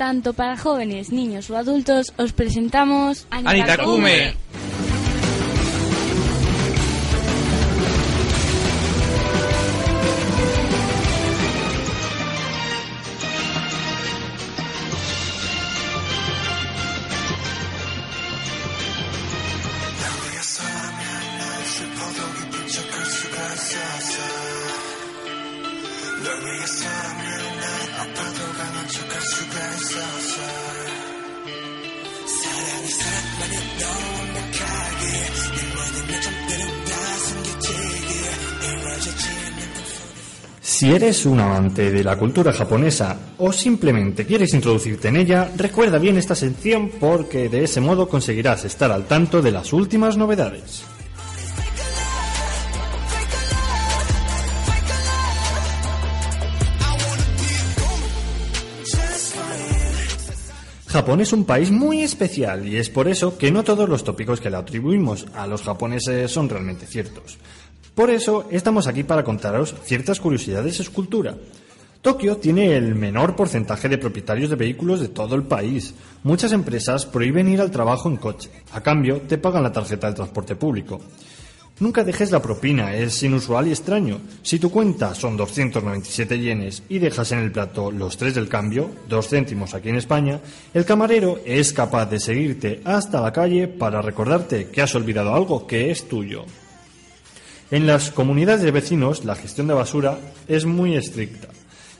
Tanto para jóvenes, niños o adultos, os presentamos Anitakume. Si eres un amante de la cultura japonesa o simplemente quieres introducirte en ella, recuerda bien esta sección porque de ese modo conseguirás estar al tanto de las últimas novedades. Japón es un país muy especial y es por eso que no todos los tópicos que le atribuimos a los japoneses son realmente ciertos. Por eso estamos aquí para contaros ciertas curiosidades de su cultura. Tokio tiene el menor porcentaje de propietarios de vehículos de todo el país. Muchas empresas prohíben ir al trabajo en coche. A cambio, te pagan la tarjeta de transporte público. Nunca dejes la propina, es inusual y extraño. Si tu cuenta son 297 yenes y dejas en el plato los tres del cambio, dos céntimos aquí en España, el camarero es capaz de seguirte hasta la calle para recordarte que has olvidado algo que es tuyo. En las comunidades de vecinos la gestión de basura es muy estricta.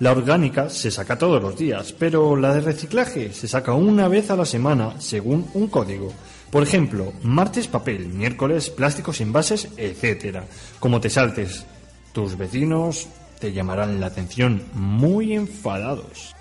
La orgánica se saca todos los días, pero la de reciclaje se saca una vez a la semana según un código. Por ejemplo, martes papel, miércoles plásticos envases, etc. Como te saltes, tus vecinos te llamarán la atención muy enfadados.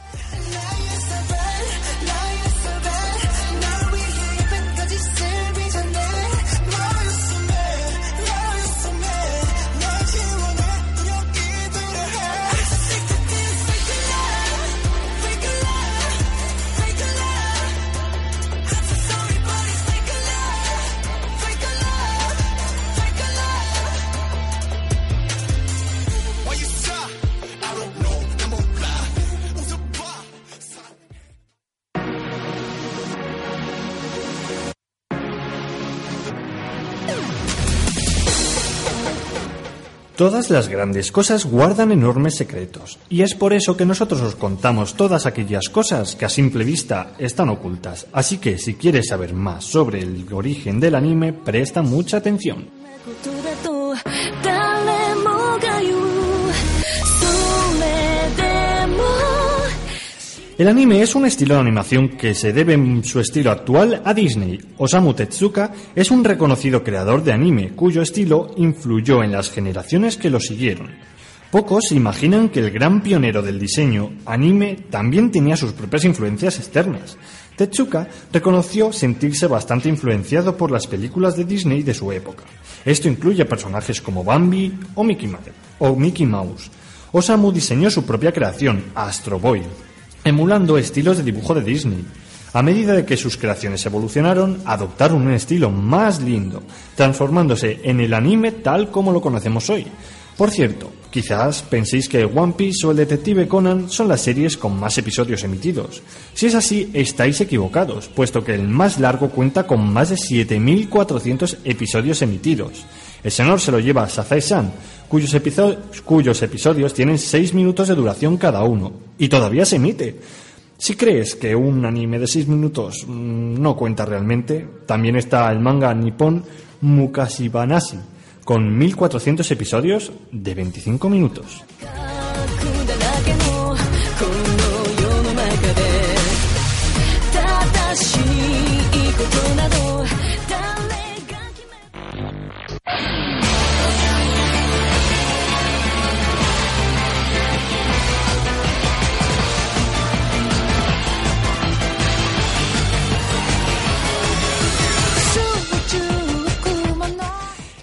Todas las grandes cosas guardan enormes secretos, y es por eso que nosotros os contamos todas aquellas cosas que a simple vista están ocultas. Así que si quieres saber más sobre el origen del anime, presta mucha atención. El anime es un estilo de animación que se debe en su estilo actual a Disney. Osamu Tezuka es un reconocido creador de anime cuyo estilo influyó en las generaciones que lo siguieron. Pocos imaginan que el gran pionero del diseño anime también tenía sus propias influencias externas. Tezuka reconoció sentirse bastante influenciado por las películas de Disney de su época. Esto incluye personajes como Bambi o Mickey. O Mickey Mouse. Osamu diseñó su propia creación, Astro Boy, emulando estilos de dibujo de Disney. A medida de que sus creaciones evolucionaron, adoptaron un estilo más lindo, transformándose en el anime tal como lo conocemos hoy. Por cierto, quizás penséis que One Piece o el Detective Conan son las series con más episodios emitidos. Si es así, estáis equivocados, puesto que el más largo cuenta con más de 7.400 episodios emitidos. El honor se lo lleva Sazai-san, cuyos, cuyos episodios tienen 6 minutos de duración cada uno, y todavía se emite. Si crees que un anime de 6 minutos mm, no cuenta realmente, también está el manga nipón Mukashibanashi, con 1400 episodios de 25 minutos.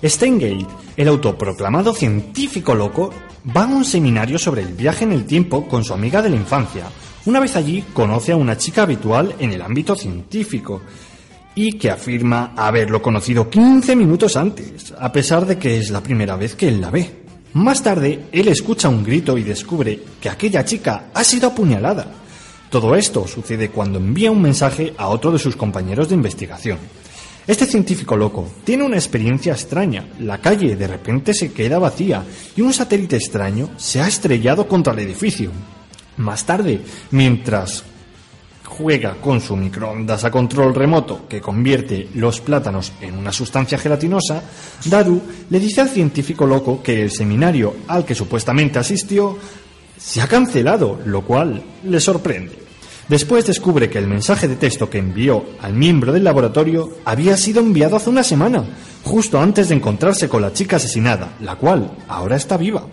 Steingate, el autoproclamado científico loco, va a un seminario sobre el viaje en el tiempo con su amiga de la infancia. Una vez allí conoce a una chica habitual en el ámbito científico y que afirma haberlo conocido 15 minutos antes, a pesar de que es la primera vez que él la ve. Más tarde, él escucha un grito y descubre que aquella chica ha sido apuñalada. Todo esto sucede cuando envía un mensaje a otro de sus compañeros de investigación. Este científico loco tiene una experiencia extraña. La calle de repente se queda vacía y un satélite extraño se ha estrellado contra el edificio. Más tarde, mientras juega con su microondas a control remoto que convierte los plátanos en una sustancia gelatinosa, Daru le dice al científico loco que el seminario al que supuestamente asistió se ha cancelado, lo cual le sorprende. Después descubre que el mensaje de texto que envió al miembro del laboratorio había sido enviado hace una semana, justo antes de encontrarse con la chica asesinada, la cual ahora está viva.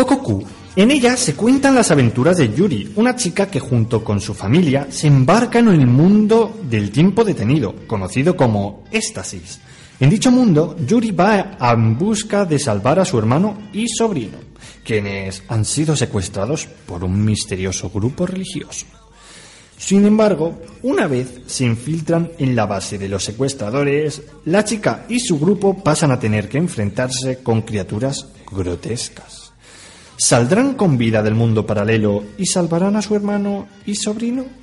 Kokoku. En ella se cuentan las aventuras de Yuri, una chica que junto con su familia se embarca en el mundo del tiempo detenido, conocido como éxtasis. En dicho mundo, Yuri va en busca de salvar a su hermano y sobrino, quienes han sido secuestrados por un misterioso grupo religioso. Sin embargo, una vez se infiltran en la base de los secuestradores, la chica y su grupo pasan a tener que enfrentarse con criaturas grotescas. ¿Saldrán con vida del mundo paralelo y salvarán a su hermano y sobrino?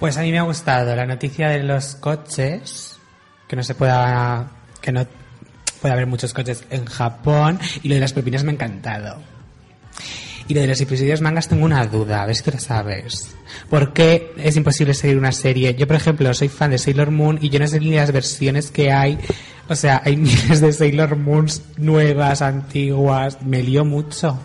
Pues a mí me ha gustado la noticia de los coches, que no se pueda, que no puede haber muchos coches en Japón, y lo de las propinas me ha encantado. Y lo de los episodios mangas tengo una duda, a ver si tú lo sabes. ¿Por qué es imposible seguir una serie? Yo, por ejemplo, soy fan de Sailor Moon y yo no sé ni las versiones que hay. O sea, hay miles de Sailor Moons nuevas, antiguas. Me lío mucho.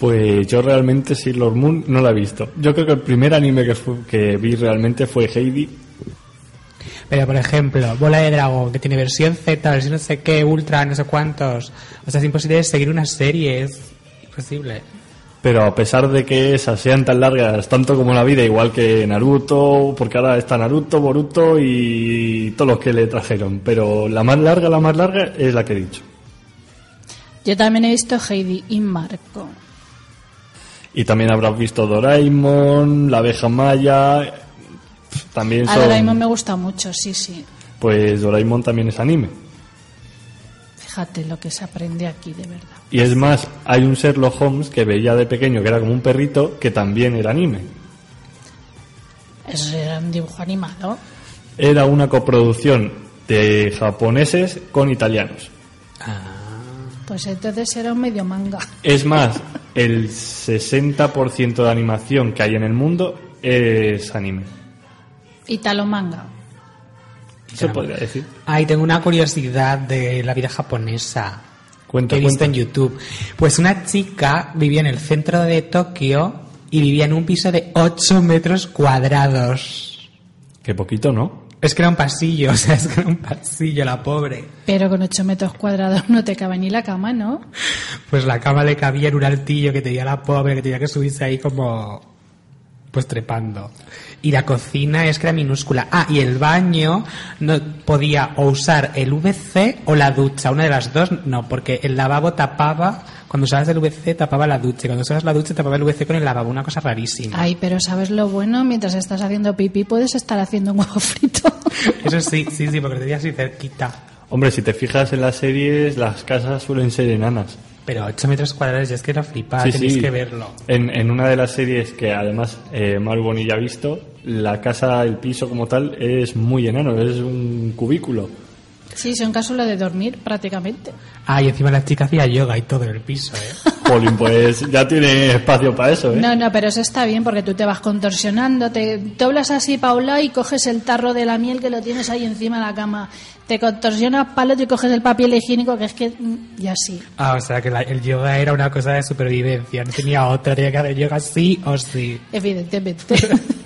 Pues yo realmente Sailor Moon no la he visto. Yo creo que el primer anime que, vi realmente fue Heidi. Pero, por ejemplo, Bola de Dragón, que tiene versión Z, versión no sé qué, Ultra, no sé cuántos. O sea, es imposible seguir una serie, es imposible. Pero a pesar de que esas sean tan largas, tanto como la vida, igual que Naruto, porque ahora está Naruto, Boruto y todos los que le trajeron. Pero la más larga, la más larga es la que he dicho. Yo también he visto Heidi y Marco. Y también habrás visto Doraemon, La abeja maya. También A son. Doraemon me gusta mucho, sí, sí. Pues Doraemon también es anime. Fíjate lo que se aprende aquí, de verdad. Y es más, hay un Sherlock Holmes que veía de pequeño que era como un perrito que también era anime. Es eh, un dibujo animado. Era una coproducción de japoneses con italianos. Pues entonces era un medio manga. Es más, el 60% de animación que hay en el mundo es anime. Italo manga. Se podría decir. Ay, tengo una curiosidad de la vida japonesa. Cuenta, que he visto cuenta. en YouTube. Pues una chica vivía en el centro de Tokio y vivía en un piso de 8 metros cuadrados. Que poquito, ¿no? Es que era un pasillo, o sea, es que era un pasillo, la pobre. Pero con 8 metros cuadrados no te cabe ni la cama, ¿no? Pues la cama le cabía en un altillo que tenía la pobre, que tenía que subirse ahí como... Pues trepando. Y la cocina es que era minúscula. Ah, y el baño no podía o usar el VC o la ducha. Una de las dos, no, porque el lavabo tapaba, cuando usabas el VC tapaba la ducha. y Cuando usabas la ducha tapaba el VC con el lavabo. Una cosa rarísima. Ay, pero ¿sabes lo bueno? Mientras estás haciendo pipí puedes estar haciendo un huevo frito. Eso sí, sí, sí, porque lo tenía así cerquita. Hombre, si te fijas en las series, las casas suelen ser enanas. Pero 8 metros cuadrados, ya es que no flipa, Sí, tenéis sí. que verlo. En, en una de las series que además eh, Maru Bonilla ha visto, la casa, el piso como tal, es muy enano, es un cubículo. Sí, son cápsulas de dormir prácticamente. Ah, y encima la chica hacía yoga y todo en el piso, ¿eh? Polin, pues ya tiene espacio para eso, ¿eh? No, no, pero eso está bien porque tú te vas contorsionando, te doblas así para un lado y coges el tarro de la miel que lo tienes ahí encima de la cama. Te contorsionas otro y coges el papel higiénico que es que... mm, Y así. Ah, o sea que la- el yoga era una cosa de supervivencia, no tenía otra, tenía que hacer yoga sí o sí. Evidentemente.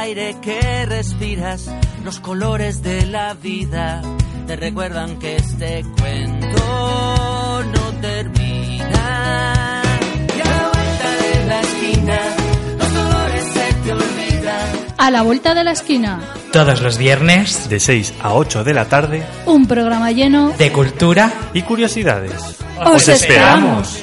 aire que respiras, los colores de la vida te recuerdan que este cuento no termina. Y a la vuelta de la esquina, los dolores se te olvidan. A la vuelta de la esquina, Todos los viernes De 6 a 8 de la tarde un programa lleno... de cultura y curiosidades. ¡Os esperamos!